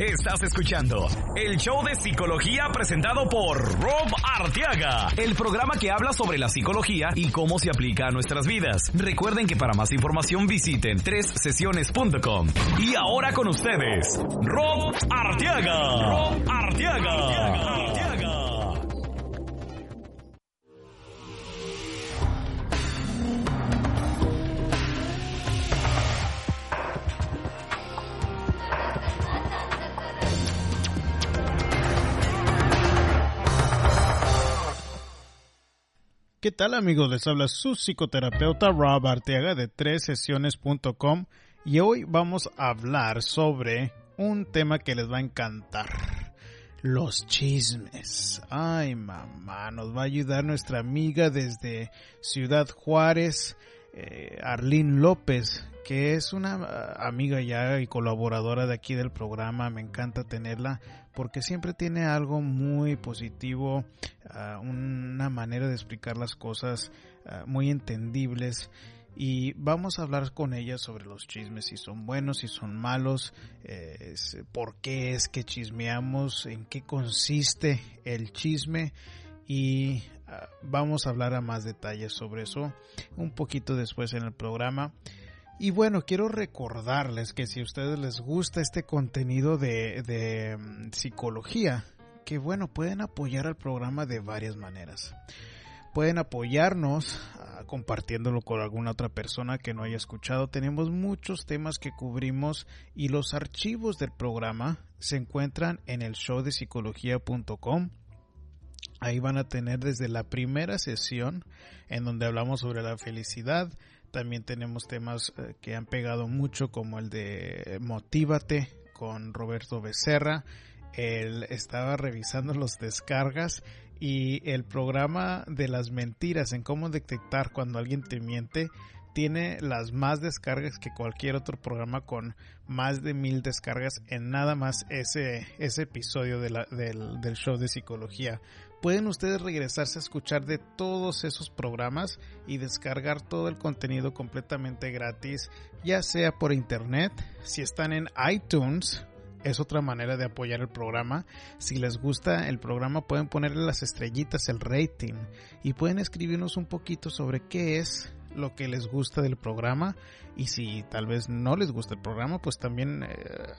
Estás escuchando el show de psicología presentado por Rob Arteaga, el programa que habla sobre la psicología y cómo se aplica a nuestras vidas. Recuerden que para más información visiten sesiones.com. Y ahora con ustedes, Rob Arteaga. Rob Arteaga. ¿Qué tal amigos? Les habla su psicoterapeuta Rob Arteaga de 3sesiones.com y hoy vamos a hablar sobre un tema que les va a encantar. Los chismes. Ay mamá, nos va a ayudar nuestra amiga desde Ciudad Juárez, eh, López, que es una ah, amiga ya y colaboradora de aquí del programa. Me encanta tenerla porque siempre tiene algo muy positivo, ah, una manera de explicar las cosas ah, muy entendibles. Y vamos a hablar con ella sobre los chismes, si son buenos, si son malos, eh, por qué es que chismeamos, en qué consiste el chisme y vamos a hablar a más detalles sobre eso un poquito después en el programa. Y bueno, quiero recordarles que si a ustedes les gusta este contenido de, mm, psicología, que bueno, pueden apoyar al programa de varias maneras. Pueden apoyarnos ah, compartiéndolo con alguna otra persona que no haya escuchado. Tenemos muchos temas que cubrimos y los archivos del programa se encuentran en el show de psicología.com. Ahí van a tener desde la primera sesión en donde hablamos sobre la felicidad, también tenemos temas eh, que han pegado mucho como el de Motívate con Roberto Becerra. Él estaba revisando los descargas y el programa de las mentiras en cómo detectar cuando alguien te miente tiene las más descargas que cualquier otro programa con más de mil descargas en nada más ese, ese episodio del, del show de psicología pueden ustedes regresarse a escuchar de todos esos programas y descargar todo el contenido completamente gratis, ya sea por internet, si están en iTunes, es otra manera de apoyar el programa. Si les gusta el programa pueden ponerle las estrellitas, el rating y pueden escribirnos un poquito sobre qué es lo que les gusta del programa y si tal vez no les gusta el programa pues también eh,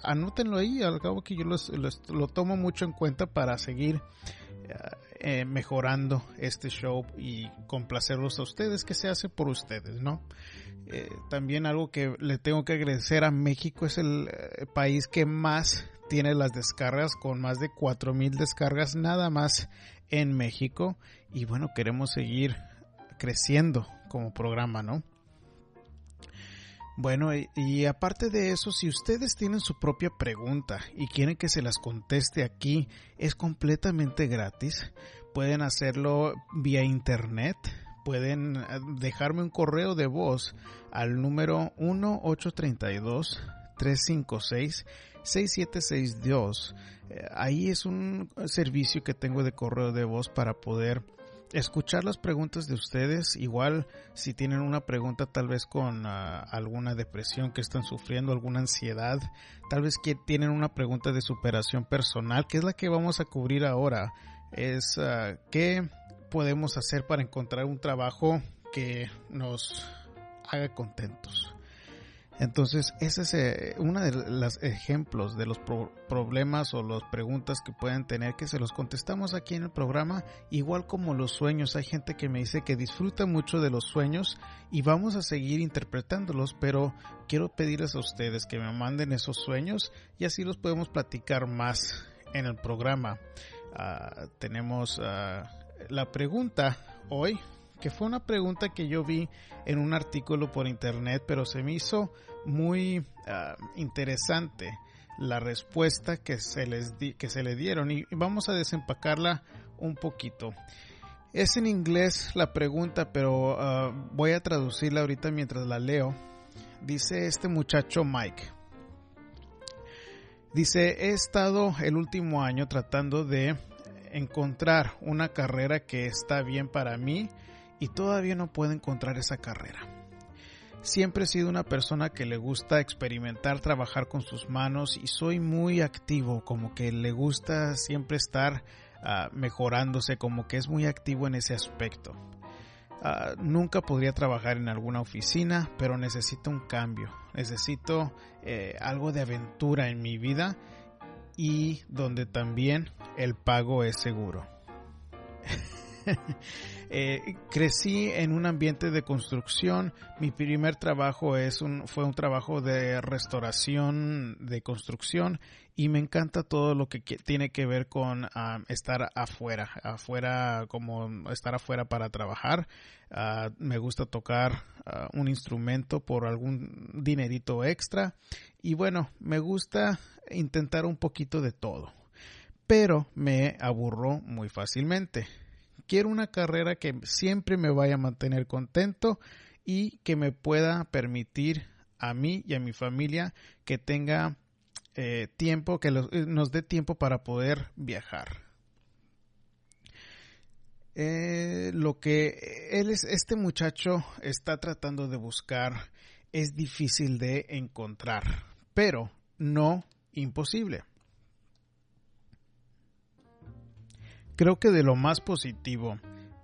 anótenlo ahí al cabo que yo lo tomo mucho en cuenta para seguir eh, mejorando este show y complacerlos a ustedes que se hace por ustedes, ¿no? Eh, también algo que le tengo que agradecer a México es el eh, país que más tiene las descargas con más de 4000 descargas nada más en México y bueno queremos seguir creciendo como programa, ¿no? Bueno, y, aparte de eso, si ustedes tienen su propia pregunta y quieren que se las conteste aquí, es completamente gratis. Pueden hacerlo vía internet. Pueden eh, dejarme un correo de voz al número 1832 356 6762. Ahí es un servicio que tengo de correo de voz para poder escuchar las preguntas de ustedes. Igual si tienen una pregunta tal vez con ah, alguna depresión que están sufriendo, alguna ansiedad, tal vez que tienen una pregunta de superación personal, que es la que vamos a cubrir ahora, es uh, qué podemos hacer para encontrar un trabajo que nos haga contentos. Entonces, ese es eh, uno de los ejemplos de los problemas o las preguntas que pueden tener que se los contestamos aquí en el programa, igual como los sueños. Hay gente que me dice que disfruta mucho de los sueños y vamos a seguir interpretándolos, pero quiero pedirles a ustedes que me manden esos sueños y así los podemos platicar más en el programa. Ah, tenemos ah, la pregunta hoy que fue una pregunta que yo vi en un artículo por internet, pero se me hizo muy ah, interesante la respuesta que se les que se le dieron y vamos a desempacarla un poquito. Es en inglés la pregunta, pero ah, voy a traducirla ahorita mientras la leo. Dice este muchacho Mike. Dice, he estado el último año tratando de encontrar una carrera que está bien para mí y todavía no puedo encontrar esa carrera. Siempre he sido una persona que le gusta experimentar, trabajar con sus manos y soy muy activo, como que le gusta siempre estar uh, mejorándose, como que es muy activo en ese aspecto. Uh, nunca podría trabajar en alguna oficina, pero necesito un cambio, necesito eh, algo de aventura en mi vida y donde también el pago es seguro. Eh, crecí en un ambiente de construcción. Mi primer trabajo es un, fue un trabajo de restauración de construcción y me encanta todo lo que, tiene que ver con ah, estar afuera, afuera como estar afuera para trabajar. Ah, me gusta tocar ah, un instrumento por algún dinerito extra y bueno, me gusta intentar un poquito de todo, pero me aburro muy fácilmente quiero una carrera que siempre me vaya a mantener contento y que me pueda permitir a mí y a mi familia que tenga eh, tiempo, que eh, nos dé tiempo para poder viajar. Eh, lo que él es, este muchacho está tratando de buscar es difícil de encontrar, pero no imposible. Creo que de lo más positivo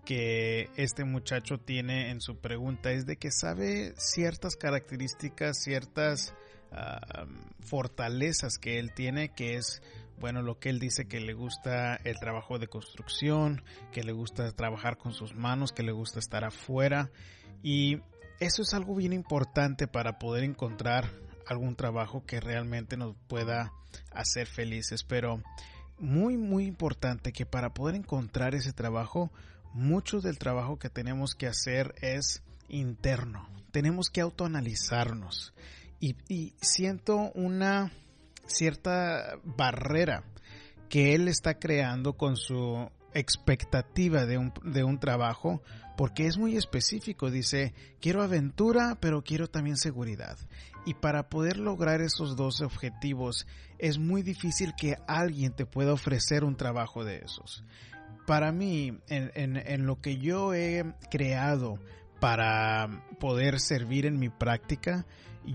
que este muchacho tiene en su pregunta es de que sabe ciertas características, ciertas uh, fortalezas que él tiene, que es, bueno, lo que él dice que le gusta el trabajo de construcción, que le gusta trabajar con sus manos, que le gusta estar afuera. Y eso es algo bien importante para poder encontrar algún trabajo que realmente nos pueda hacer felices. Pero muy, muy importante que para poder encontrar ese trabajo, mucho del trabajo que tenemos que hacer es interno. Tenemos que autoanalizarnos. Y, siento una cierta barrera que él está creando con su expectativa de un, de un trabajo porque es muy específico. Dice, quiero aventura, pero quiero también seguridad. Y para poder lograr esos dos objetivos es muy difícil que alguien te pueda ofrecer un trabajo de esos. Para mí, en, en lo que yo he creado para poder servir en mi práctica,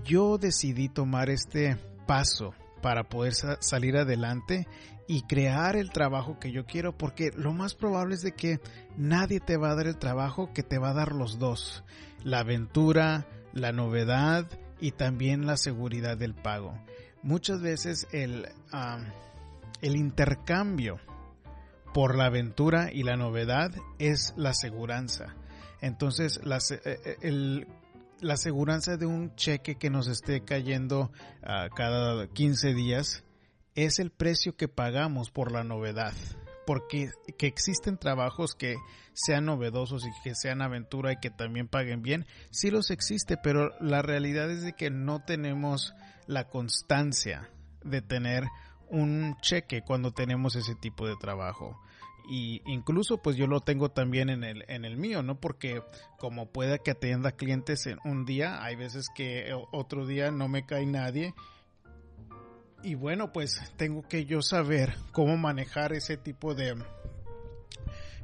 yo decidí tomar este paso para poder salir adelante y crear el trabajo que yo quiero porque lo más probable es de que nadie te va a dar el trabajo que te va a dar los dos la aventura la novedad y también la seguridad del pago muchas veces el el intercambio por la aventura y la novedad es la seguridad entonces eh, eh, el la aseguranza de un cheque que nos esté cayendo uh, cada 15 días es el precio que pagamos por la novedad. Porque que existen trabajos que sean novedosos y que sean aventura y que también paguen bien, sí los existe, pero la realidad es de que no tenemos la constancia de tener un cheque cuando tenemos ese tipo de trabajo y incluso pues yo lo tengo también en el, en el mío, ¿no? Porque como pueda que atienda clientes en un día, hay veces que otro día no me cae nadie. Y bueno, pues tengo que yo saber cómo manejar ese tipo de,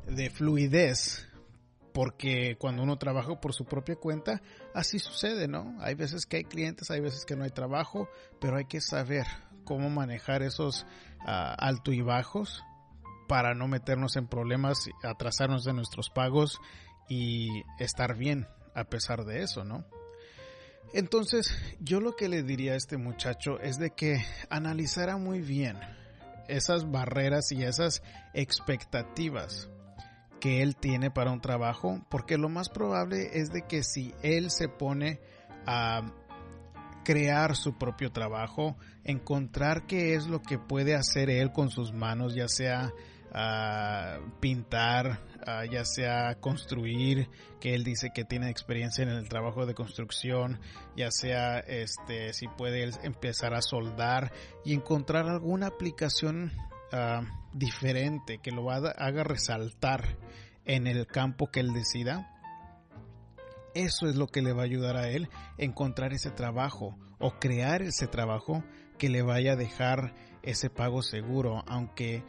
de fluidez. Porque cuando uno trabaja por su propia cuenta, así sucede, ¿no? Hay veces que hay clientes, hay veces que no hay trabajo, pero hay que saber cómo manejar esos uh, alto y bajos para no meternos en problemas, atrasarnos de nuestros pagos y estar bien a pesar de eso, ¿no? Entonces, yo lo que le diría a este muchacho es de que analizara muy bien esas barreras y esas expectativas que él tiene para un trabajo, porque lo más probable es de que si él se pone a crear su propio trabajo, encontrar qué es lo que puede hacer él con sus manos, ya sea a pintar, ya sea construir, que él dice que tiene experiencia en el trabajo de construcción, ya sea este si puede empezar a soldar y encontrar alguna aplicación diferente que lo haga resaltar en el campo que él decida. Eso es lo que le va a ayudar a él encontrar ese trabajo o crear ese trabajo que le vaya a dejar ese pago seguro, aunque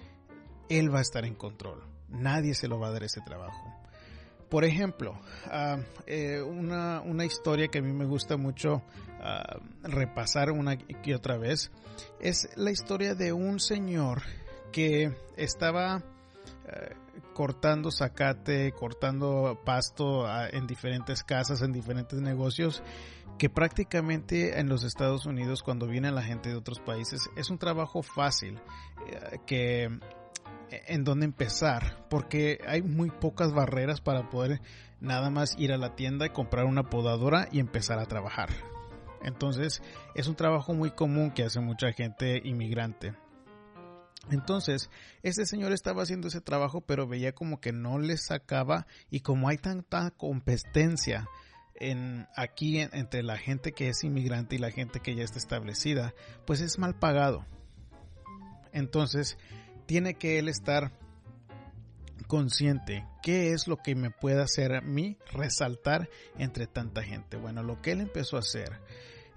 él va a estar en control. Nadie se lo va a dar ese trabajo. Por ejemplo, ah, eh, una, una, historia que a mí me gusta mucho ah, repasar una y otra vez es la historia de un señor que estaba eh, cortando zacate, cortando pasto ah, en diferentes casas, en diferentes negocios, que prácticamente en los Estados Unidos cuando viene la gente de otros países es un trabajo fácil, eh, que en dónde empezar, porque hay muy pocas barreras para poder nada más ir a la tienda y comprar una podadora y empezar a trabajar. Entonces es un trabajo muy común que hace mucha gente inmigrante. Entonces, este señor estaba haciendo ese trabajo, pero veía como que no le sacaba y como hay tanta competencia en, aquí entre la gente que es inmigrante y la gente que ya está establecida, pues es mal pagado. Entonces, tiene que él estar consciente qué es lo que me puede hacer a mí resaltar entre tanta gente. Bueno, lo que él empezó a hacer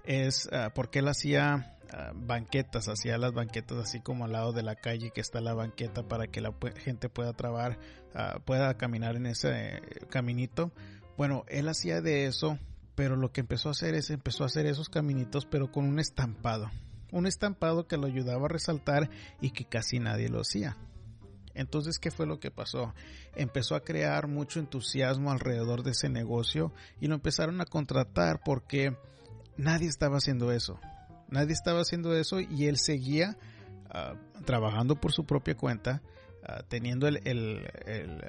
es ah, porque él hacía ah, banquetas, hacía las banquetas así como al lado de la calle que está la banqueta para que la gente pueda trabar, ah, pueda caminar en ese eh, caminito. Bueno, él hacía de eso, pero lo que empezó a hacer es empezó a hacer esos caminitos pero con un estampado un estampado que lo ayudaba a resaltar y que casi nadie lo hacía. Entonces, ¿qué fue lo que pasó? Empezó a crear mucho entusiasmo alrededor de ese negocio y lo empezaron a contratar porque nadie estaba haciendo eso. Nadie estaba haciendo eso y él seguía ah, trabajando por su propia cuenta, ah, teniendo el, el, el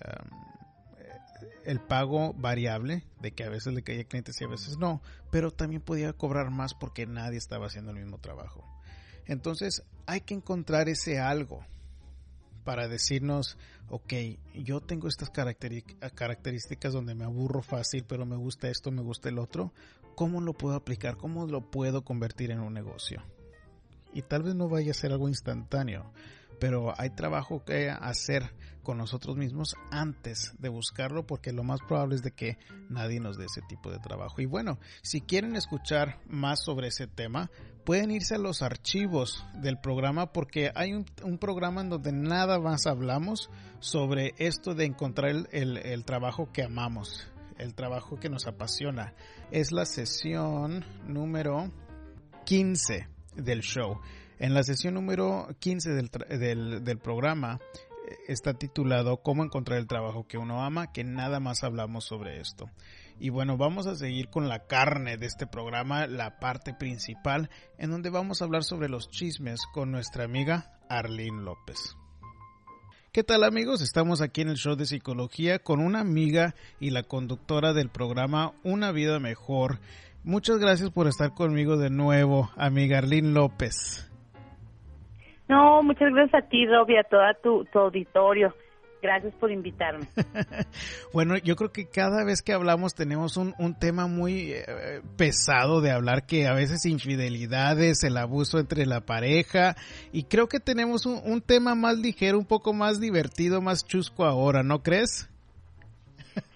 pago variable, de que a veces le caía clientes y a veces no, pero también podía cobrar más porque nadie estaba haciendo el mismo trabajo. Entonces hay que encontrar ese algo para decirnos, ok, yo tengo estas características donde me aburro fácil, pero me gusta esto, me gusta el otro, ¿cómo lo puedo aplicar? ¿Cómo lo puedo convertir en un negocio? Y tal vez no vaya a ser algo instantáneo, pero hay trabajo que hacer con nosotros mismos antes de buscarlo porque lo más probable es de que nadie nos dé ese tipo de trabajo. Y bueno, si quieren escuchar más sobre ese tema, pueden irse a los archivos del programa porque hay un, programa en donde nada más hablamos sobre esto de encontrar el, el trabajo que amamos, el trabajo que nos apasiona. Es la sesión número 15 del show. En la sesión número 15 del, del, programa eh, está titulado Cómo encontrar el trabajo que uno ama, que nada más hablamos sobre esto. Y bueno, vamos a seguir con la carne de este programa, la parte principal, en donde vamos a hablar sobre los chismes con nuestra amiga Arlene López. ¿Qué tal amigos? Estamos aquí en el show de psicología con una amiga y la conductora del programa Una vida mejor. Muchas gracias por estar conmigo de nuevo, amiga Arlene López. No, muchas gracias a ti, Rob, y a todo tu, auditorio. Gracias por invitarme. bueno, yo creo que cada vez que hablamos tenemos un, tema muy eh, pesado de hablar, que a veces infidelidades, el abuso entre la pareja, y creo que tenemos un, un tema más ligero, un poco más divertido, más chusco ahora, ¿no crees?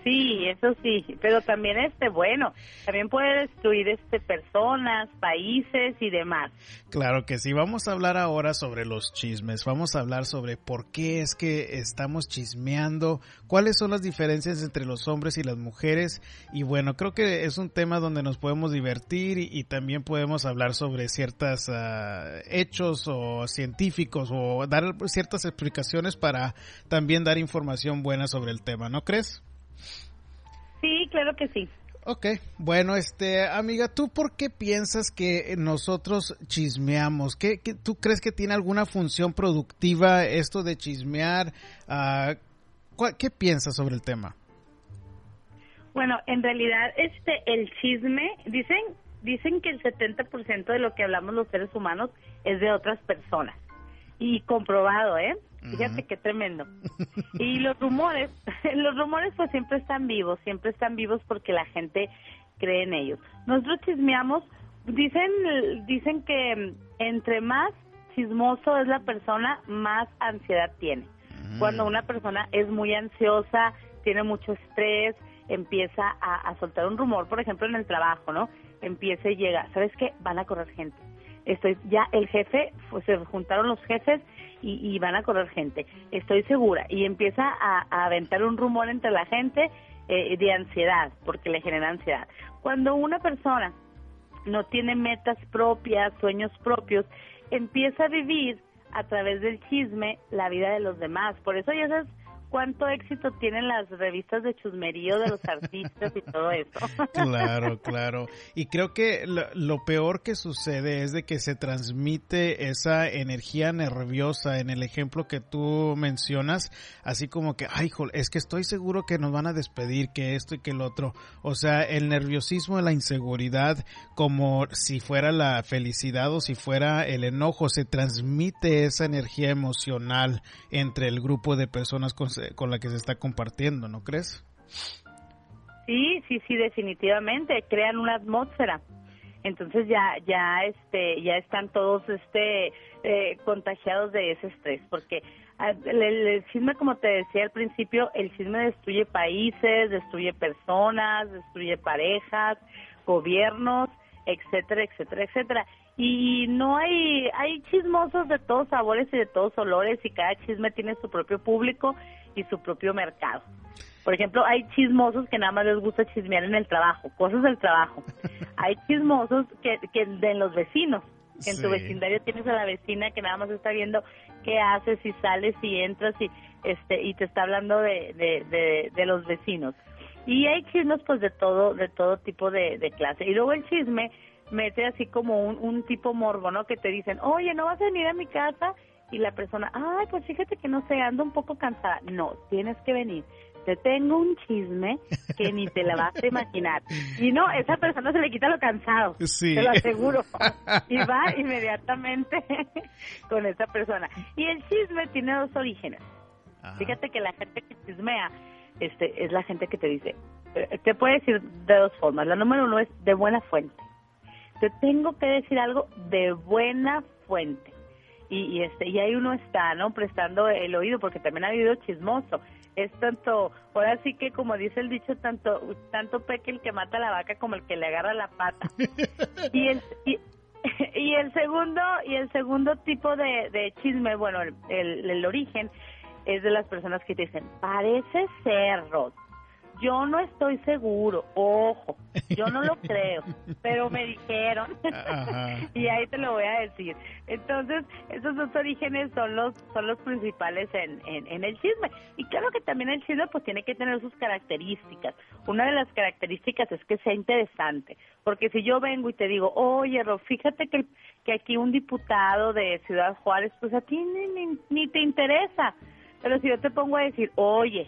Sí, eso sí, pero también este bueno, también puede destruir este personas, países y demás. Claro que sí, vamos a hablar ahora sobre los chismes, vamos a hablar sobre por qué es que estamos chismeando, cuáles son las diferencias entre los hombres y las mujeres y bueno, creo que es un tema donde nos podemos divertir y, también podemos hablar sobre ciertos ah, hechos o científicos o dar ciertas explicaciones para también dar información buena sobre el tema, ¿no crees? Sí, claro que sí. Ok, bueno, este, amiga, ¿tú por qué piensas que nosotros chismeamos? ¿Qué, tú crees que tiene alguna función productiva esto de chismear? Uh, ¿Qué piensas sobre el tema? Bueno, en realidad, este, el chisme, dicen, dicen que el 70% de lo que hablamos los seres humanos es de otras personas. Y comprobado, ¿eh? Fíjate qué tremendo. Y los rumores, los rumores pues siempre están vivos, siempre están vivos porque la gente cree en ellos. Nosotros chismeamos, dicen, dicen que entre más chismoso es la persona, más ansiedad tiene. Cuando una persona es muy ansiosa, tiene mucho estrés, empieza a, a, soltar un rumor, por ejemplo en el trabajo, ¿no? Empieza y llega, ¿sabes qué? Van a correr gente. Estoy ya el jefe, pues se juntaron los jefes y, van a correr gente, estoy segura. Y empieza a, aventar un rumor entre la gente eh, de ansiedad, porque le genera ansiedad. Cuando una persona no tiene metas propias, sueños propios, empieza a vivir a través del chisme la vida de los demás. Por eso ya sabes cuánto éxito tienen las revistas de chusmerío de los artistas y todo eso. Claro, claro. Y creo que lo, peor que sucede es de que se transmite esa energía nerviosa en el ejemplo que tú mencionas, así como que, ay, es que estoy seguro que nos van a despedir, que esto y que el otro. O sea, el nerviosismo, la inseguridad, como si fuera la felicidad o si fuera el enojo, se transmite esa energía emocional entre el grupo de personas con con la que se está compartiendo, ¿no crees? Sí, sí, sí, definitivamente crean una atmósfera. Entonces ya, ya, este, ya están todos, este, eh, contagiados de ese estrés, porque ah, el, el, chisme, como te decía al principio, el chisme destruye países, destruye personas, destruye parejas, gobiernos, etcétera, etcétera, etcétera. Y no hay, hay chismosos de todos sabores y de todos olores y cada chisme tiene su propio público y su propio mercado. Por ejemplo, hay chismosos que nada más les gusta chismear en el trabajo, cosas del trabajo. hay chismosos que, que de los vecinos, que en tu vecindario tienes a la vecina que nada más está viendo qué haces, si sales, si entras y este y te está hablando de, de, de, los vecinos. Y hay chismes pues de todo de todo tipo de, de clase. Y luego el chisme mete así como un, un tipo morbo, ¿no? Que te dicen, oye, ¿no vas a venir a mi casa? Y la persona, ay, pues fíjate que no sé, ando un poco cansada. No, tienes que venir. Te tengo un chisme que ni te la vas a imaginar. Y no, esa persona se le quita lo cansado. Sí. Te lo aseguro. Y va inmediatamente con esa persona. Y el chisme tiene dos orígenes. Fíjate que la gente que chismea este, es la gente que te dice, eh, te puede decir de dos formas. La número uno es de buena fuente. Te tengo que decir algo de buena fuente y, este y ahí uno está no prestando el oído porque también ha habido chismoso. Es tanto ahora sí que como dice el dicho tanto tanto peque el que mata a la vaca como el que le agarra la pata. Y el y, el segundo y el segundo tipo de, de chisme bueno el, el, origen es de las personas que te dicen parece ser Rod yo no estoy seguro, ojo, yo no lo creo, pero me dijeron y ahí te lo voy a decir. Entonces, esos dos orígenes son los son los principales en, en, el chisme. Y claro que también el chisme pues tiene que tener sus características. Una de las características es que sea interesante, porque si yo vengo y te digo, oye, Ro, fíjate que, que aquí un diputado de Ciudad Juárez, pues a ti ni, ni te interesa. Pero si yo te pongo a decir, oye,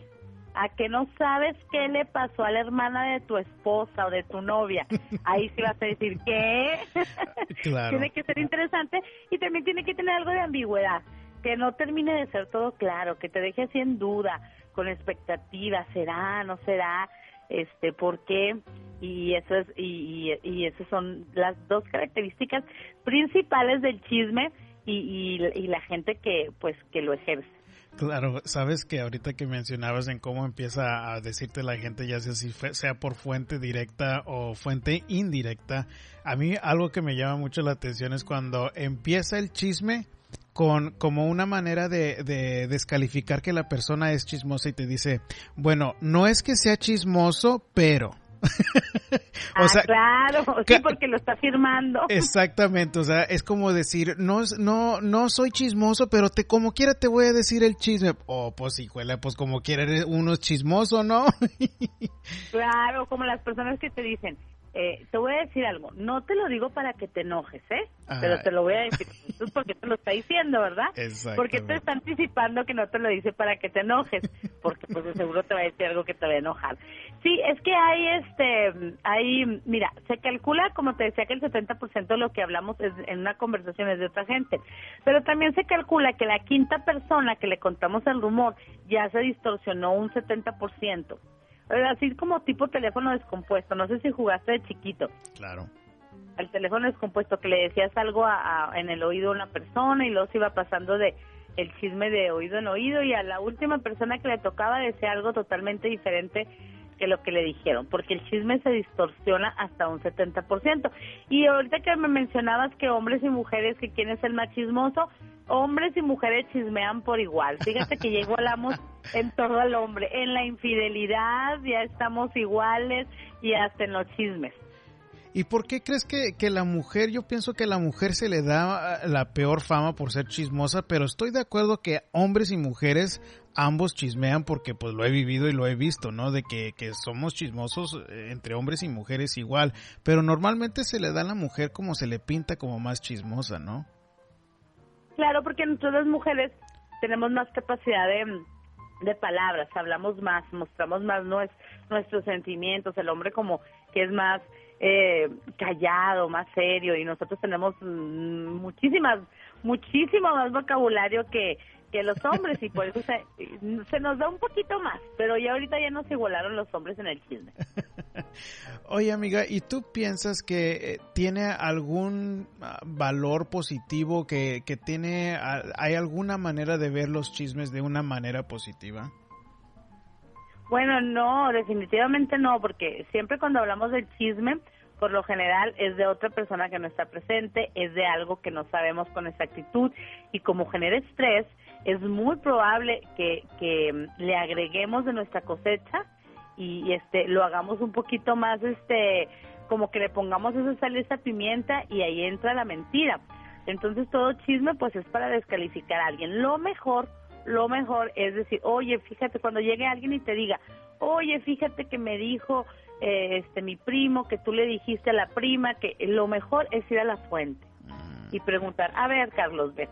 a que no sabes qué le pasó a la hermana de tu esposa o de tu novia. Ahí sí vas a decir, ¿qué? tiene que ser interesante y también tiene que tener algo de ambigüedad, que no termine de ser todo claro, que te deje así en duda, con expectativa, será, no será, este, por qué y eso es y, y, y esas son las dos características principales del chisme y, y, y la gente que pues que lo ejerce. Claro, sabes que ahorita que mencionabas en cómo empieza a decirte la gente, ya sea si sea por fuente directa o fuente indirecta, a mí algo que me llama mucho la atención es cuando empieza el chisme con como una manera de, de descalificar que la persona es chismosa y te dice, bueno, no es que sea chismoso, pero o ah, claro, sí, porque lo está firmando. Exactamente, o sea, es como decir, no, no, no soy chismoso, pero te, como quiera te voy a decir el chisme. Oh, pues hijuela, pues como quiera uno es chismoso, ¿no? claro, como las personas que te dicen, eh, te voy a decir algo, no te lo digo para que te enojes, ¿eh? Pero te lo voy a decir porque te lo está diciendo, ¿verdad? Porque te está anticipando que no te lo dice para que te enojes, porque pues de seguro te va a decir algo que te va a enojar. Sí, es que hay este, hay, mira, se calcula, como te decía, que el 70% de lo que hablamos es, en una conversación es de otra gente, pero también se calcula que la quinta persona que le contamos el rumor ya se distorsionó un 70% así como tipo teléfono descompuesto. No sé si jugaste de chiquito. Claro. El teléfono descompuesto que le decías algo a, en el oído a una persona y luego se iba pasando de el chisme de oído en oído y a la última persona que le tocaba decía algo totalmente diferente que lo que le dijeron, porque el chisme se distorsiona hasta un 70%. Y ahorita que me mencionabas que hombres y mujeres, que quién es el más chismoso, hombres y mujeres chismean por igual. Fíjate que llegó hablamos en todo al hombre. En la infidelidad ya estamos iguales y hasta en los chismes. ¿Y por qué crees que, que, la mujer, yo pienso que la mujer se le da ah, la peor fama por ser chismosa, pero estoy de acuerdo que hombres y mujeres ambos chismean porque pues lo he vivido y lo he visto, ¿no? De que, que somos chismosos eh, entre hombres y mujeres igual, pero normalmente se le da a la mujer como se le pinta como más chismosa, ¿no? Claro, porque nosotros las mujeres tenemos más capacidad de, de palabras, hablamos más, mostramos más nuestros sentimientos, el hombre como que es más eh, callado, más serio y nosotros tenemos mm, muchísimas, muchísimo más vocabulario que, que los hombres y por eso se, se, nos da un poquito más, pero ya ahorita ya nos igualaron los hombres en el chisme. Oye amiga, ¿y tú piensas que eh, tiene algún ah, valor positivo, que, tiene, hay alguna manera de ver los chismes de una manera positiva? Bueno, no, definitivamente no, porque siempre cuando hablamos del chisme, por lo general es de otra persona que no está presente, es de algo que no sabemos con exactitud y como genera estrés, es muy probable que, que le agreguemos de nuestra cosecha y, este lo hagamos un poquito más este como que le pongamos esa sal esa pimienta y ahí entra la mentira. Entonces todo chisme pues es para descalificar a alguien. Lo mejor lo mejor es decir, oye, fíjate, cuando llegue alguien y te diga, oye, fíjate que me dijo eh, este mi primo, que tú le dijiste a la prima, que lo mejor es ir a la fuente y preguntar, a ver, Carlos, ve,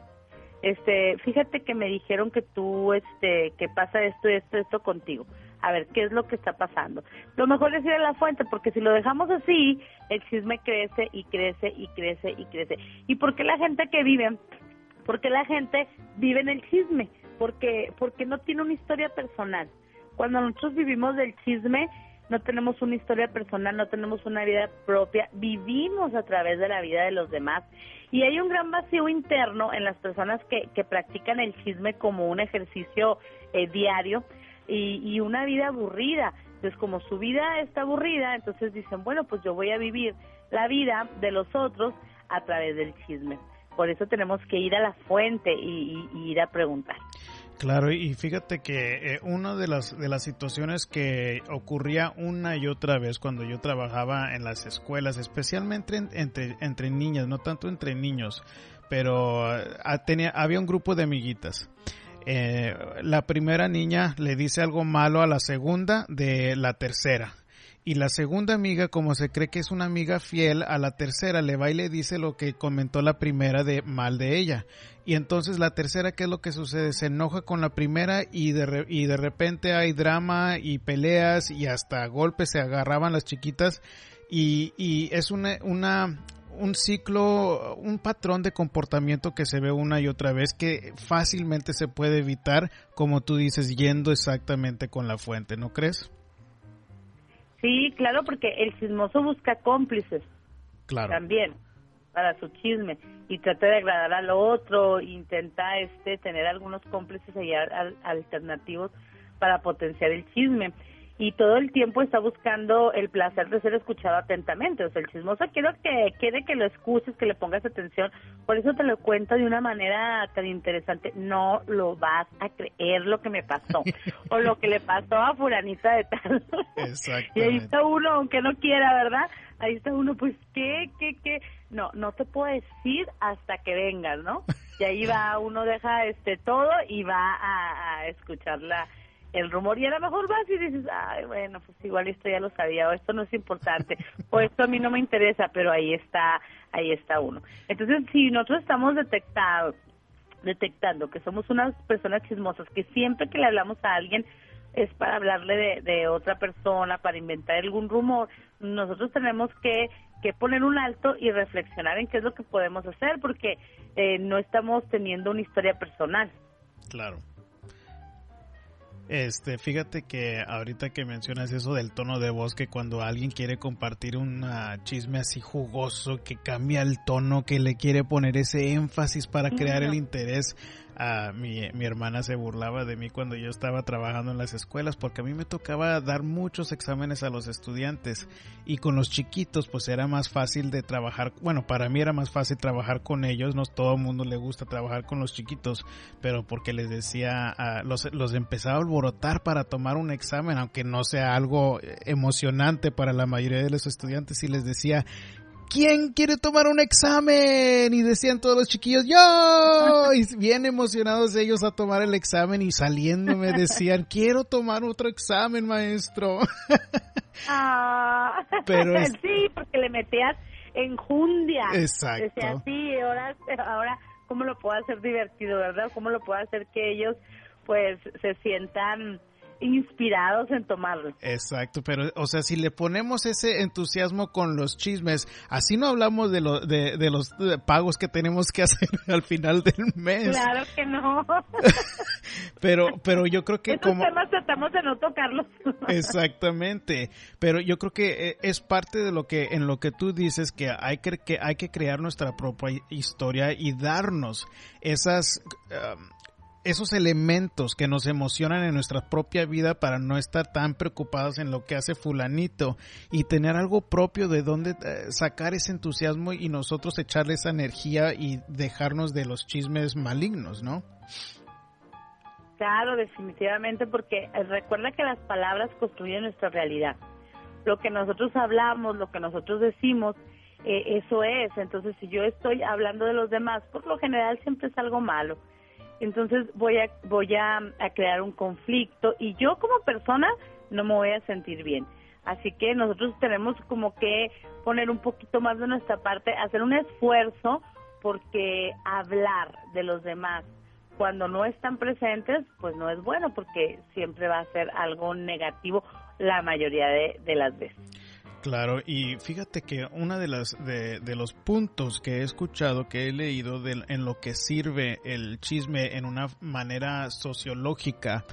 este, fíjate que me dijeron que tú, este, que pasa esto, esto, esto contigo. A ver, ¿qué es lo que está pasando? Lo mejor es ir a la fuente, porque si lo dejamos así, el chisme crece y crece y crece y crece. ¿Y por qué la gente que vive? Porque la gente vive en el chisme porque porque no tiene una historia personal. Cuando nosotros vivimos del chisme, no tenemos una historia personal, no tenemos una vida propia, vivimos a través de la vida de los demás y hay un gran vacío interno en las personas que, que practican el chisme como un ejercicio eh, diario y, y una vida aburrida. Entonces, como su vida está aburrida, entonces dicen, bueno, pues yo voy a vivir la vida de los otros a través del chisme. Por eso tenemos que ir a la fuente y, ir a preguntar. Claro, y fíjate que eh, una de las, de las situaciones que ocurría una y otra vez cuando yo trabajaba en las escuelas, especialmente entre, entre niñas, no tanto entre niños, pero ah, tenía, había un grupo de amiguitas. Eh, la primera niña le dice algo malo a la segunda de la tercera y la segunda amiga, como se cree que es una amiga fiel, a la tercera le va y le dice lo que comentó la primera de mal de ella. Y entonces la tercera, ¿qué es lo que sucede? Se enoja con la primera y de, y de repente hay drama y peleas y hasta golpes se agarraban las chiquitas y, y es una, una, un ciclo, un patrón de comportamiento que se ve una y otra vez que fácilmente se puede evitar, como tú dices, yendo exactamente con la fuente, ¿no crees? Sí, claro, porque el chismoso busca cómplices. Claro. También para su chisme y trata de agradar al otro, intenta este tener algunos cómplices allá alternativos para potenciar el chisme y todo el tiempo está buscando el placer de ser escuchado atentamente. O sea, el chismoso quiero que quiere que lo escuches, que le pongas atención. Por eso te lo cuento de una manera tan interesante. No lo vas a creer lo que me pasó o lo que le pasó a furanita de tal. y ahí está uno, aunque no quiera, ¿verdad? Ahí está uno, pues, ¿qué, qué, qué? No, no te puedo decir hasta que vengas, ¿no? Y ahí va, uno deja este todo y va a, a escucharla el rumor y a lo mejor vas y dices, ay, bueno, pues igual esto ya lo sabía o esto no es importante o esto a mí no me interesa, pero ahí está, ahí está uno. Entonces, si nosotros estamos detectando que somos unas personas chismosas, que siempre que le hablamos a alguien es para hablarle de, de otra persona, para inventar algún rumor, nosotros tenemos que, que poner un alto y reflexionar en qué es lo que podemos hacer, porque eh, no estamos teniendo una historia personal. Claro. Este, fíjate que ahorita que mencionas eso del tono de voz, que cuando alguien quiere compartir un chisme así jugoso, que cambia el tono, que le quiere poner ese énfasis para crear el interés, mi, mi hermana se burlaba de mí cuando yo estaba trabajando en las escuelas porque a mí me tocaba dar muchos exámenes a los estudiantes y con los chiquitos pues era más fácil de trabajar, bueno, para mí era más fácil trabajar con ellos, no todo el mundo le gusta trabajar con los chiquitos, pero porque les decía, los, los empezaba a alborotar para tomar un examen, aunque no sea algo emocionante para la mayoría de los estudiantes y les decía, ¿quién quiere tomar un examen? Y decían todos los chiquillos, yo. Y bien emocionados ellos a tomar el examen y saliendo me decían, quiero tomar otro examen, maestro. Ah, Pero sí, porque le metías enjundia. Exacto. Decía, sí, ahora, ahora, ¿cómo lo puedo hacer divertido, verdad? ¿Cómo lo puedo hacer que ellos, pues, se sientan inspirados en tomarlo. Exacto, pero o sea, si le ponemos ese entusiasmo con los chismes, así no hablamos de, lo, de, los pagos que tenemos que hacer al final del mes. Claro que no. pero, pero yo creo que como... temas tratamos de no tocarlos. Exactamente, pero yo creo que eh, es parte de lo que, en lo que tú dices, que hay que, que hay que crear nuestra propia historia y darnos esas... Um, esos elementos que nos emocionan en nuestra propia vida para no estar tan preocupados en lo que hace fulanito y tener algo propio de donde eh, sacar ese entusiasmo y nosotros echarle esa energía y dejarnos de los chismes malignos, ¿no? Claro, definitivamente, porque eh, recuerda que las palabras construyen nuestra realidad. Lo que nosotros hablamos, lo que nosotros decimos, eh, eso es. Entonces, si yo estoy hablando de los demás, por lo general siempre es algo malo entonces voy a voy a, crear un conflicto y yo como persona no me voy a sentir bien. Así que nosotros tenemos como que poner un poquito más de nuestra parte, hacer un esfuerzo porque hablar de los demás cuando no están presentes, pues no es bueno porque siempre va a ser algo negativo la mayoría de, de las veces. Claro, y fíjate que uno de, las, de, los puntos que he escuchado, que he leído en lo que sirve el chisme en una manera sociológica,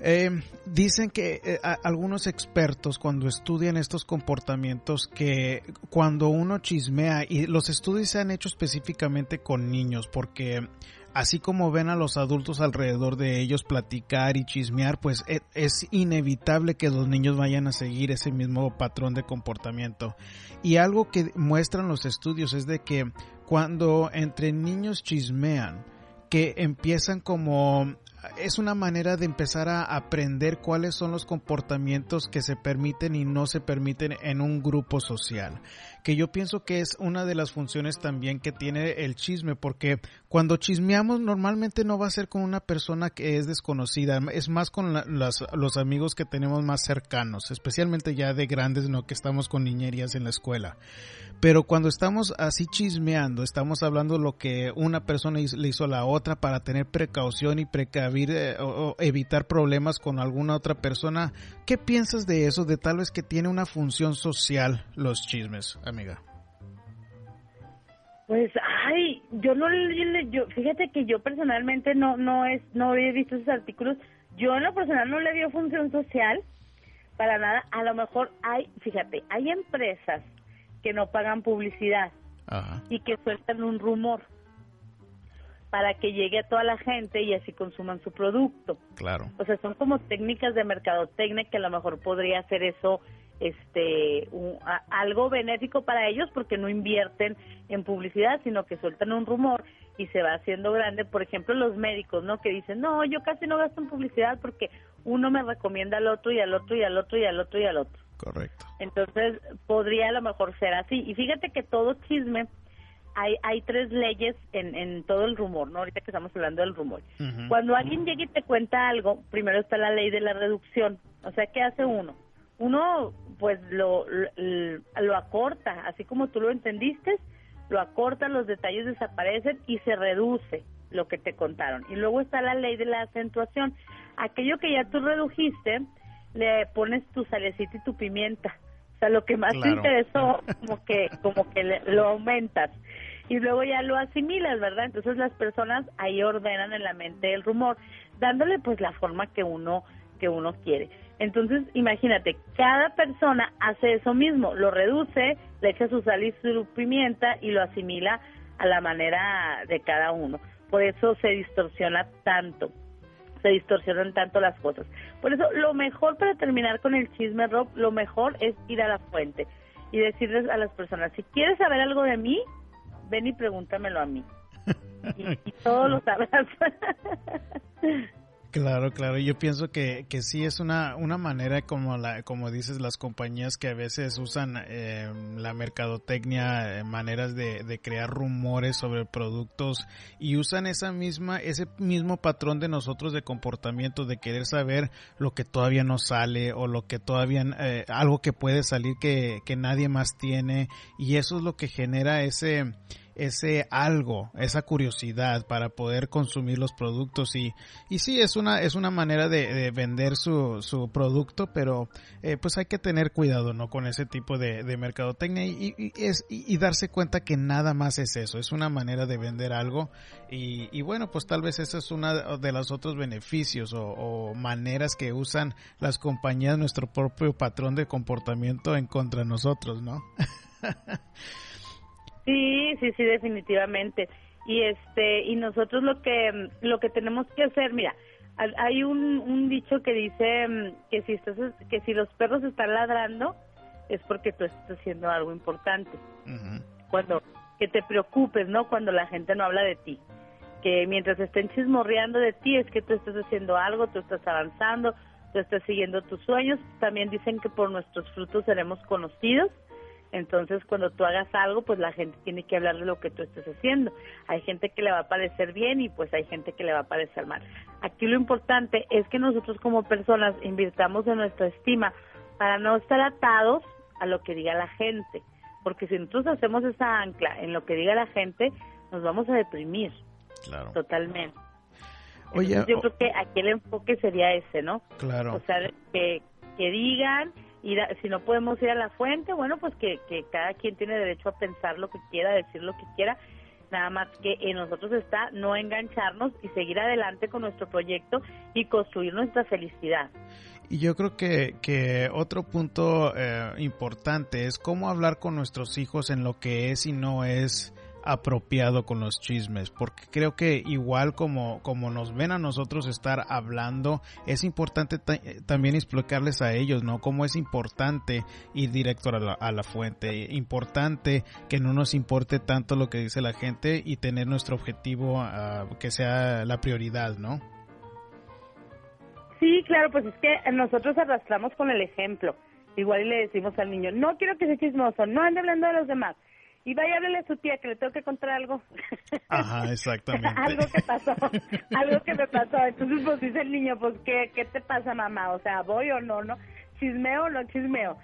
eh, dicen que eh, algunos expertos cuando estudian estos comportamientos que cuando uno chismea y los estudios se han hecho específicamente con niños porque así como ven a los adultos alrededor de ellos platicar y chismear, pues e, es inevitable que los niños vayan a seguir ese mismo patrón de comportamiento. Y algo que muestran los estudios es de que cuando entre niños chismean, que empiezan como es una manera de empezar a aprender cuáles son los comportamientos que se permiten y no se permiten en un grupo social. Que yo pienso que es una de las funciones también que tiene el chisme, porque cuando chismeamos normalmente no va a ser con una persona que es desconocida, es más con los amigos que tenemos más cercanos, especialmente ya de grandes, no que estamos con niñerías en la escuela. Pero cuando estamos así chismeando, estamos hablando lo que una persona le hizo a la otra para tener precaución y eh, o, evitar problemas con alguna otra persona. ¿Qué piensas de eso? De tal vez que tiene una función social los chismes, amiga. Pues, ay, yo no, yo, fíjate que yo personalmente no, no es, no he visto esos artículos. Yo en lo personal no le dio función social para nada. A lo mejor hay, fíjate, hay empresas que no pagan publicidad y que sueltan un rumor para que llegue a toda la gente y así consuman su producto. Claro. O sea, son como técnicas de mercadotecnia que a lo mejor podría hacer eso este algo benéfico para ellos porque no invierten en publicidad, sino que sueltan un rumor y se va haciendo grande. Por ejemplo, los médicos, ¿no? Que dicen, no, yo casi no gasto en publicidad porque uno me recomienda al otro y al otro y al otro y al otro y al otro. Correcto. Entonces, podría a lo mejor ser así. Y fíjate que todo chisme, hay, hay tres leyes en, en todo el rumor, ¿no? Ahorita que estamos hablando del rumor. Cuando alguien llega y te cuenta algo, primero está la ley de la reducción. O sea, ¿qué hace uno? Uno, pues, lo, lo, lo acorta, así como tú lo entendiste, lo acorta, los detalles desaparecen y se reduce lo que te contaron. Y luego está la ley de la acentuación. Aquello que ya tú redujiste, le pones tu salecita y tu pimienta. O sea, lo que más te interesó, como que, como que lo aumentas. Y luego ya lo asimilas, ¿verdad? Entonces las personas ahí ordenan en la mente el rumor, dándole pues la forma que uno, que uno quiere. Entonces, imagínate, cada persona hace eso mismo, lo reduce, le echa su sal y su pimienta y lo asimila a la manera de cada uno. por eso se distorsiona tanto, se distorsionan tanto las cosas. Por eso lo mejor para terminar con el chisme, Rob, lo mejor es ir a la fuente y decirles a las personas, si quieres saber algo de mí, ven y pregúntamelo a mí. Y, y todo lo sabrás. Claro, claro. Yo pienso que, que sí es una, una manera como la, como dices, las compañías que a veces usan eh, la mercadotecnia, eh, maneras de, de, crear rumores sobre productos y usan esa misma, ese mismo patrón de nosotros de comportamiento de querer saber lo que todavía no sale o lo que todavía, eh, algo que puede salir que, que nadie más tiene y eso es lo que genera ese, ese algo, esa curiosidad para poder consumir los productos y, y sí, es una, es una manera de, vender su, su producto, pero eh, pues hay que tener cuidado, ¿no? Con ese tipo de, de mercadotecnia y, y, es, y, darse cuenta que nada más es eso, es una manera de vender algo y, y bueno, pues tal vez esa es una de los otros beneficios o, o maneras que usan las compañías, nuestro propio patrón de comportamiento en contra de nosotros, ¿no? Sí, sí, sí, definitivamente. Y este y nosotros lo que lo que tenemos que hacer, mira, hay un, un dicho que dice mm, que si estás que si los perros están ladrando es porque tú estás haciendo algo importante. Cuando que te preocupes, ¿no? Cuando la gente no habla de ti. Que mientras estén chismorreando de ti es que tú estás haciendo algo, tú estás avanzando, tú estás siguiendo tus sueños. También dicen que por nuestros frutos seremos conocidos. Entonces, cuando tú hagas algo, pues la gente tiene que hablar de lo que tú estés haciendo. Hay gente que le va a parecer bien y pues hay gente que le va a parecer mal. Aquí lo importante es que nosotros como personas invirtamos en nuestra estima para no estar atados a lo que diga la gente. Porque si nosotros hacemos esa ancla en lo que diga la gente, nos vamos a deprimir. Claro. Totalmente. Oye, yo creo que aquí el enfoque sería ese, ¿no? Claro. O sea, que, que digan si no podemos ir a la fuente, bueno, pues que, que cada quien tiene derecho a pensar lo que quiera, decir lo que quiera, nada más que en nosotros está no engancharnos y seguir adelante con nuestro proyecto y construir nuestra felicidad. Y yo creo que, que otro punto eh, importante es cómo hablar con nuestros hijos en lo que es y no es apropiado con los chismes, porque creo que igual como, como nos ven a nosotros estar hablando, es importante también explicarles a ellos, ¿no? Cómo es importante ir directo a la, a la, fuente, importante que no nos importe tanto lo que dice la gente y tener nuestro objetivo uh, que sea la prioridad, ¿no? Sí, claro, pues es que nosotros arrastramos con el ejemplo. Igual le decimos al niño, no quiero que sea chismoso, no ande hablando de los demás y vaya a hablarle a su tía que le tengo que contar algo. Ajá, exactamente. algo que pasó, algo que me pasó. Entonces, pues dice el niño, pues, ¿qué, ¿qué te pasa, mamá? O sea, ¿voy o no? no ¿Chismeo o no chismeo?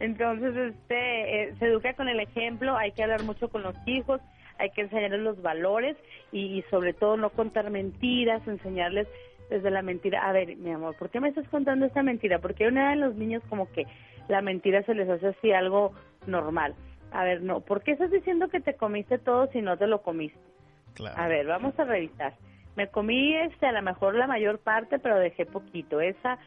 Entonces, este, eh, se educa con el ejemplo, hay que hablar mucho con los hijos, hay que enseñarles los valores y, y sobre todo no contar mentiras, enseñarles desde la mentira. A ver, mi amor, ¿por qué me estás contando esta mentira? Porque una de los niños como que la mentira se les hace así algo normal a ver, no, ¿por qué estás diciendo que te comiste todo si no te lo comiste? A ver, vamos a revisar. Me comí este a lo mejor la mayor parte, pero dejé poquito. Esa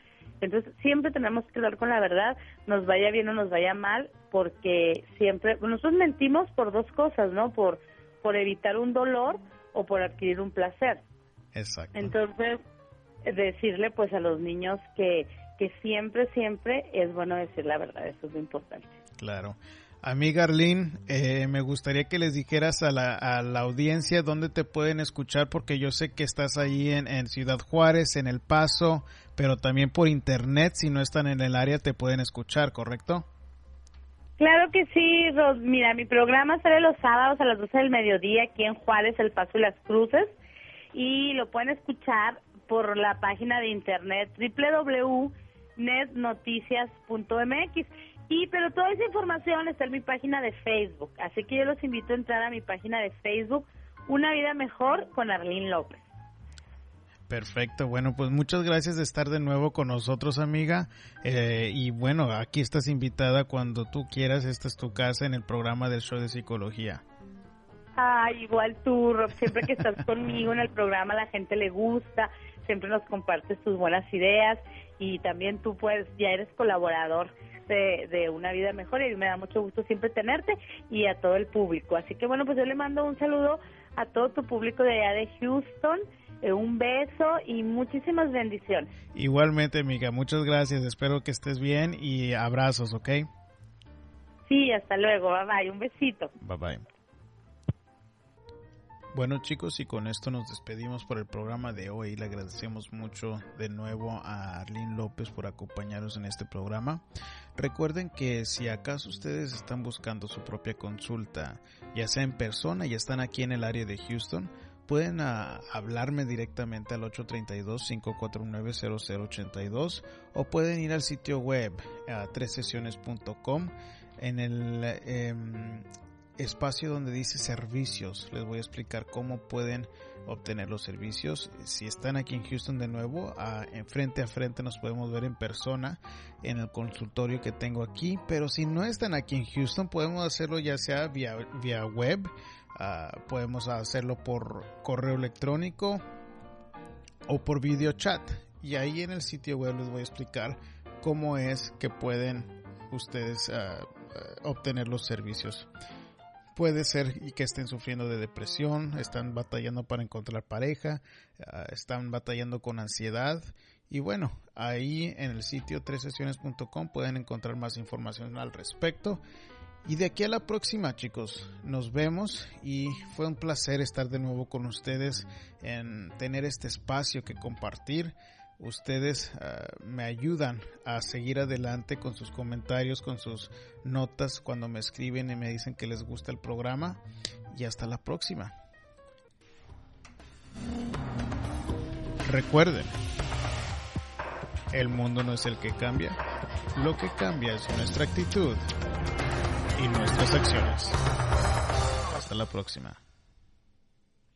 entonces siempre tenemos que hablar con la verdad, nos vaya bien o nos vaya mal, porque siempre nosotros mentimos por dos cosas, ¿no? Por por evitar un dolor o por adquirir un placer. Exacto. Entonces decirle pues a los niños que que siempre siempre es bueno decir la verdad, eso es lo importante. Claro. Amiga Arlene, eh, me gustaría que les dijeras a la, a la, audiencia dónde te pueden escuchar, porque yo sé que estás ahí en, en, Ciudad Juárez, en El Paso, pero también por internet, si no están en el área, te pueden escuchar, ¿correcto? Claro que sí, Ros. Mira, mi programa sale los sábados a las 12 del mediodía aquí en Juárez, El Paso y Las Cruces, y lo pueden escuchar por la página de internet www.netnoticias.mx Sí, pero toda esa información está en mi página de Facebook, así que yo los invito a entrar a mi página de Facebook, Una Vida Mejor con Arlene López. Perfecto, bueno, pues muchas gracias de estar de nuevo con nosotros, amiga. Eh, y bueno, aquí estás invitada cuando tú quieras, esta es tu casa en el programa del show de psicología. Ah, igual tú, Rob, siempre que estás conmigo en el programa la gente le gusta, siempre nos compartes tus buenas ideas y también tú pues ya eres colaborador de, una vida mejor y me da mucho gusto siempre tenerte y a todo el público. Así que bueno, pues yo le mando un saludo a todo tu público de allá de Houston. Eh, un beso y muchísimas bendiciones. Igualmente, amiga, muchas gracias. Espero que estés bien y abrazos, ¿ok? Sí, hasta luego. Bye bye. Un besito. Bye bye. Bueno chicos, y con esto nos despedimos por el programa de hoy. Le agradecemos mucho de nuevo a Arlene López por acompañarnos en este programa. Recuerden que si acaso ustedes están buscando su propia consulta, ya sea en persona y están aquí en el área de Houston, pueden ah, hablarme directamente al 832-549-0082 o pueden ir al sitio web a tresesiones.com en el em, espacio donde dice servicios. Les voy a explicar cómo pueden obtener los servicios. Si están aquí en Houston de nuevo, a, en frente a frente nos podemos ver en persona en el consultorio que tengo aquí. Pero si no están aquí en Houston, podemos hacerlo ya sea vía, vía web, podemos hacerlo por correo electrónico o por video chat. Y ahí en el sitio web les voy a explicar cómo es que pueden ustedes obtener los servicios. Puede ser que estén sufriendo de depresión, están batallando para encontrar pareja, ah, están batallando con ansiedad. Y bueno, ahí en el sitio tresesiones.com pueden encontrar más información al respecto. Y de aquí a la próxima, chicos, nos vemos y fue un placer estar de nuevo con ustedes en tener este espacio que compartir ustedes ah, me ayudan a seguir adelante con sus comentarios, con sus notas cuando me escriben y me dicen que les gusta el programa. Y hasta la próxima. Recuerden, el mundo no es el que cambia, lo que cambia es nuestra actitud y nuestras acciones. Hasta la próxima.